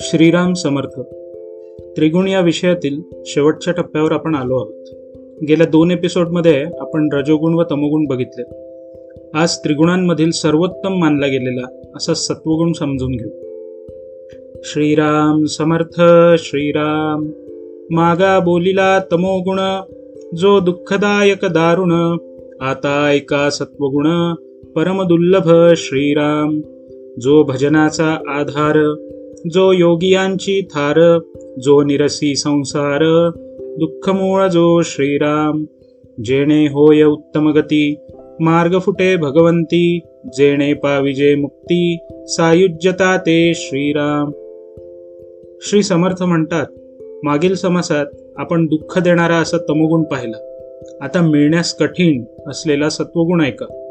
श्रीराम समर्थ. त्रिगुण या विषयातील शेवटच्या टप्प्यावर आपण आलो आहोत. गेल्या दोन एपिसोडमध्ये आपण रजोगुण व तमोगुण बघितले. आज त्रिगुणांमधील सर्वोत्तम मानला गेलेला असा सत्वगुण समजून घेऊ. श्रीराम समर्थ श्रीराम. मागा बोलिला तमोगुण जो दुःखदायक दारुण आता ऐका सत्वगुण. परमदुर्लभ श्रीराम. जो भजनाचा आधार जो योगियांची थार जो निरसी संसार दुःखमूळ जो श्रीराम. जेणे होय उत्तम गती मार्ग फुटे भगवंती जेणे पाविजे मुक्ती सायुज्यता ते श्रीराम. श्री समर्थ म्हणतात मागील समासात आपण दुःख देणारा असा तमोगुण पाहिला. आता मिळण्यास कठीण असलेला सत्वगुण ऐका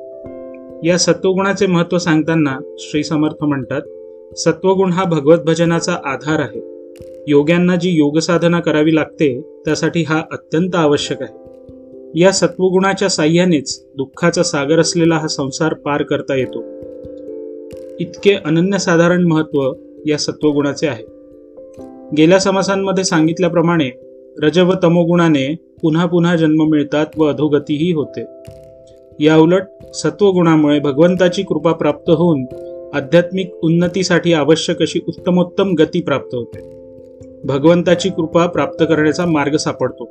या सत्वगुणाचे महत्त्व सांगताना श्री समर्थ म्हणतात सत्वगुण हा भगवत भजनाचा आधार आहे. योग्यांना जी योगसाधना करावी लागते त्यासाठी हा अत्यंत आवश्यक आहे. या सत्वगुणाच्या साह्यानेच दुःखाचा सागर असलेला हा संसार पार करता येतो. इतके अनन्यसाधारण महत्त्व या सत्वगुणाचे आहे. गेल्या समासांमध्ये सांगितल्याप्रमाणे रज व तमोगुणाने पुन्हा पुन्हा जन्म मिळतात व अधोगतीही होते. याउलट सत्वगुणामुळे भगवंताची कृपा प्राप्त होऊन आध्यात्मिक उन्नतीसाठी आवश्यक अशी उत्तमोत्तम गती प्राप्त होते. भगवंताची कृपा प्राप्त करण्याचा मार्ग सापडतो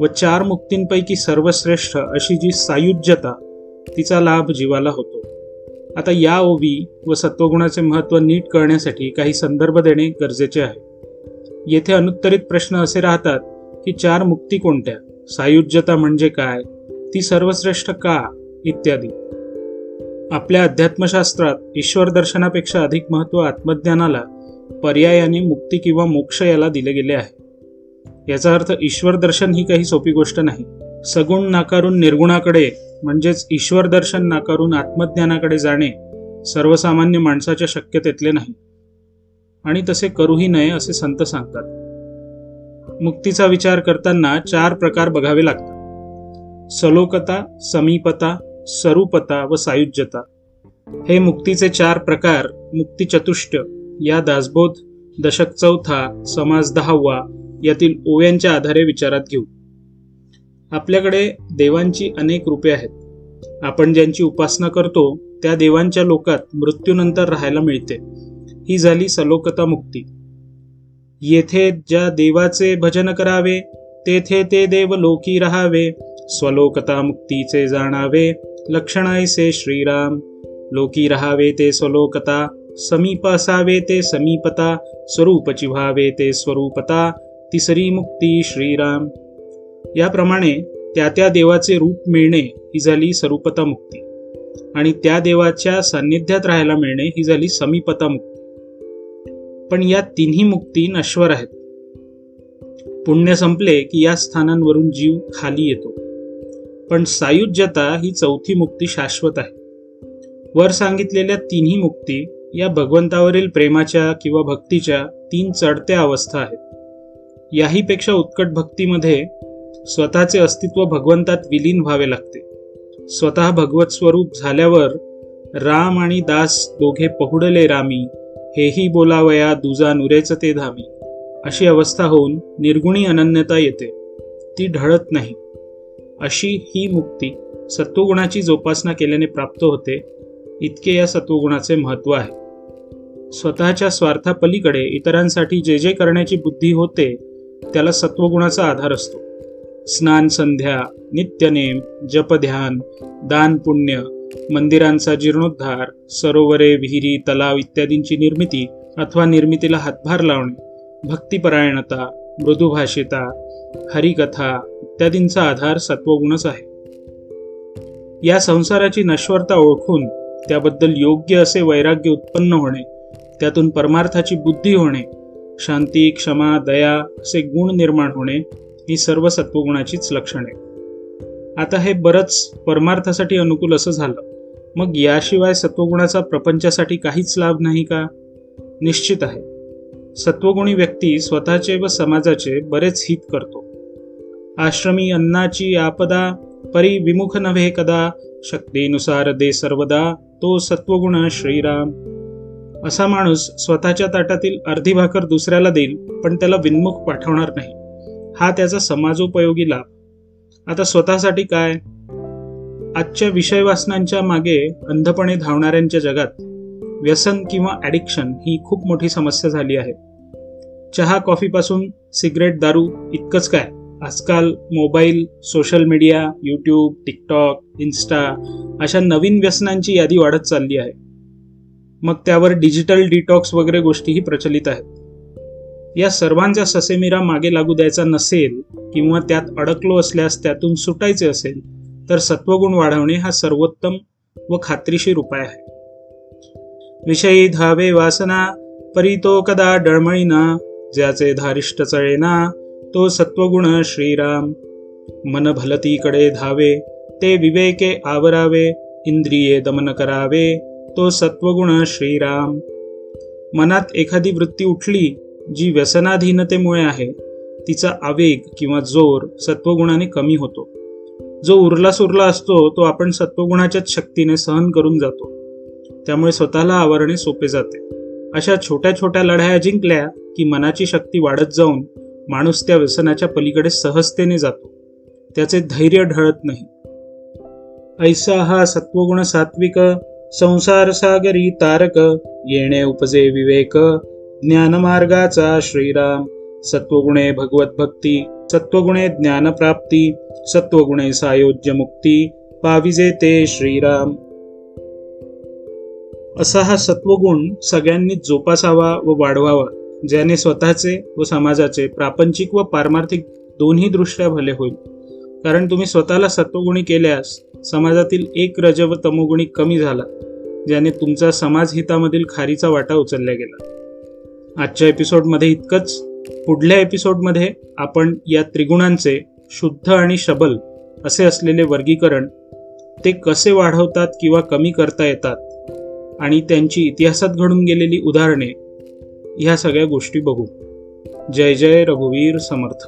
व चार मुक्तींपैकी सर्वश्रेष्ठ अशी जी सायुज्यता तिचा लाभ जीवाला होतो. आता या ओवी व सत्वगुणाचे महत्त्व नीट कळण्यासाठी काही संदर्भ देणे गरजेचे आहे. येथे अनुत्तरित प्रश्न असे राहतात की चार मुक्ती कोणत्या? सायुज्यता म्हणजे काय? ती सर्वश्रेष्ठ का? इत्यादी. आपल्या अध्यात्मशास्त्रात ईश्वर दर्शनापेक्षा अधिक महत्त्व आत्मज्ञानाला पर्यायाने मुक्ती किंवा मोक्ष याला दिले गेले आहे. याचा अर्थ ईश्वर दर्शन ही काही सोपी गोष्ट नाही. सगुण नाकारून निर्गुणाकडे म्हणजेच ईश्वर दर्शन नाकारून आत्मज्ञानाकडे जाणे सर्वसामान्य माणसाच्या शक्यतेतले नाही. आणि तसे करूही नये असे संत सांगतात. मुक्तीचा विचार करताना चार प्रकार बघावे लागतात. सलोकता समीपता सरूपता व सायुज्यता. हे मुक्तीचे चार प्रकार मुक्ती चतुष्ट या दासबोध दशक चौथा समाज दहावा यातील ओव्यांच्या आधारे विचारात घेऊ. आपल्याकडे देवांची अनेक रूपे आहेत. आपण ज्यांची उपासना करतो त्या देवांच्या लोकात मृत्यूनंतर राहायला मिळते. ही झाली सलोकता मुक्ती. येथे ज्या देवाचे भजन करावे तेथे ते देव लोकी राहावे स्वलोकता मुक्तीचे जाणावे लक्षणायसे श्रीराम. लोकी राहावे ते स्वलोकता समीप असावे ते समीपता स्वरूप चिव्हावे ते स्वरूपता तिसरी मुक्ती श्रीराम. याप्रमाणे त्या त्या देवाचे रूप मिळणे ही झाली स्वरूपता मुक्ती. आणि त्या देवाच्या सान्निध्यात राहायला मिळणे ही झाली समीपता मुक्ती. पण या तिन्ही मुक्ती नश्वर आहेत. पुण्य संपले की या स्थानांवरून जीव खाली येतो. पण सायुज्यता ही चौथी मुक्ती शाश्वत आहे. वर सांगितलेल्या तिन्ही मुक्ती या भगवंतावरील प्रेमाच्या किंवा भक्तीच्या तीन चढत्या अवस्था आहेत. याहीपेक्षा उत्कट भक्तीमध्ये स्वतःचे अस्तित्व भगवंतात विलीन व्हावे लागते. स्वतः भगवत स्वरूप झाल्यावर राम आणि दास दोघे पहुडले रामी हेही बोलावया दुजा नुरेच ते धामी. अशी अवस्था होऊन निर्गुणी अनन्यता येते. ती ढळत नाही. अशी ही मुक्ती सत्वगुणाची जोपासना केल्याने प्राप्त होते इतके या सत्वगुणाचे महत्त्व आहे. स्वतःच्या स्वार्थापलीकडे इतरांसाठी जे जे करण्याची बुद्धी होते त्याला सत्वगुणाचा आधार असतो. स्नान संध्या नित्यनेम जपध्यान दान पुण्य मंदिरांचा जीर्णोद्धार सरोवरे विहिरी तलाव इत्यादींची निर्मिती अथवा निर्मितीला हातभार लावणे भक्तिपरायणता मृदुभाषिता हरिकथा इत्यादींचा आधार सत्वगुणच आहे. या संसाराची नश्वरता ओळखून त्याबद्दल योग्य असे वैराग्य उत्पन्न होणे त्यातून परमार्थाची बुद्धी होणे शांती क्षमा दया असे गुण निर्माण होणे ही सर्व सत्वगुणाचीच लक्षणे. आता हे बरंच परमार्थासाठी अनुकूल असं झालं. मग याशिवाय सत्वगुणाचा प्रपंचासाठी काहीच लाभ नाही का? निश्चित आहे. सत्वगुणी व्यक्ती स्वतःचे व समाजाचे बरेच हित करतो. आश्रमी अन्नाची आपदा परी विमुख नव्हे कदा शक्तीनुसार दे सर्वदा तो सत्वगुण श्रीराम. असा माणूस स्वतःच्या ताटातील अर्धी भाकर दुसऱ्याला देईल पण त्याला विन्मुख पाठवणार नाही. हा त्याचा समाजोपयोगी लाभ. आता स्वतःसाठी काय? आजच्या विषय वासनांच्या मागे अंधपणे धावणाऱ्यांच्या जगात व्यसन किंवा ॲडिक्शन ही खूप मोठी समस्या झाली आहे. चहा कॉफीपासून सिगरेट दारू इतकंच काय? आजकाल mobile social media YouTube TikTok insta अशा नवीन व्यसनांची यादी वाढत चालली आहे. मग त्यावर डिजिटल डिटॉक्स वगैरे गोष्टीही प्रचलित आहेत. या सर्वांचा ससेमिरा मागे लागू द्यायचा नसेल किंवा त्यात अडकलो असल्यास त्यातून सुटायचे असेल तर सत्वगुण वाढवणे हा सर्वोत्तम व खात्रीशीर उपाय आहे. विषयी धावे वासना परितो कदा डळमळीना ज्याचे धारिष्ट चळेना तो सत्वगुण श्रीराम. मन भलतीकडे धावे ते विवेके आवरावे इंद्रिये दमन करावे तो सत्वगुण श्रीराम. मनात एखादी वृत्ती उठली जी व्यसनाधीनतेमुळे आहे तिचा आवेग किंवा जोर सत्वगुणाने कमी होतो. जो उरला सुरला असतो तो आपण सत्वगुणाच्याच शक्तीने सहन करून जातो. त्यामुळे स्वतःला आवरणे सोपे जाते. अशा छोट्या छोट्या लढाया जिंकल्या की मनाची शक्ती वाढत जाऊन माणूस त्या व्यसनाच्या पलीकडे सहजतेने जातो. त्याचे धैर्य ढळत नाही. ऐसा हा सत्वगुण सात्विक संसार सागरी तारक येणे उपजे विवेक ज्ञानमार्गाचा श्रीराम. सत्वगुणे भगवत भक्ती सत्वगुणे ज्ञानप्राप्ती सत्वगुणे सायोज्य मुक्ती पाविजे ते श्रीराम. असा हा सत्वगुण सगळ्यांनी जोपासावा व वाढवावा ज्याने स्वतःचे व समाजाचे प्रापंचिक व पारमार्थिक दोन्ही दृष्ट्या भले होईल. कारण तुम्ही स्वतःला सत्वगुणी केल्यास समाजातील एक रज व तमोगुणी कमी झाला ज्याने तुमचा समाज हितामधील खारीचा वाटा उचलला गेला. आजच्या एपिसोडमध्ये इतकंच. पुढल्या एपिसोडमध्ये आपण या त्रिगुणांचे शुद्ध आणि शबल असे असलेले वर्गीकरण ते कसे वाढवतात किंवा कमी करता येतात आणि त्यांची इतिहासात घडून गेलेली उदाहरणे ह्या सगळ्या गोष्टी बघू. जय जय रघुवीर समर्थ.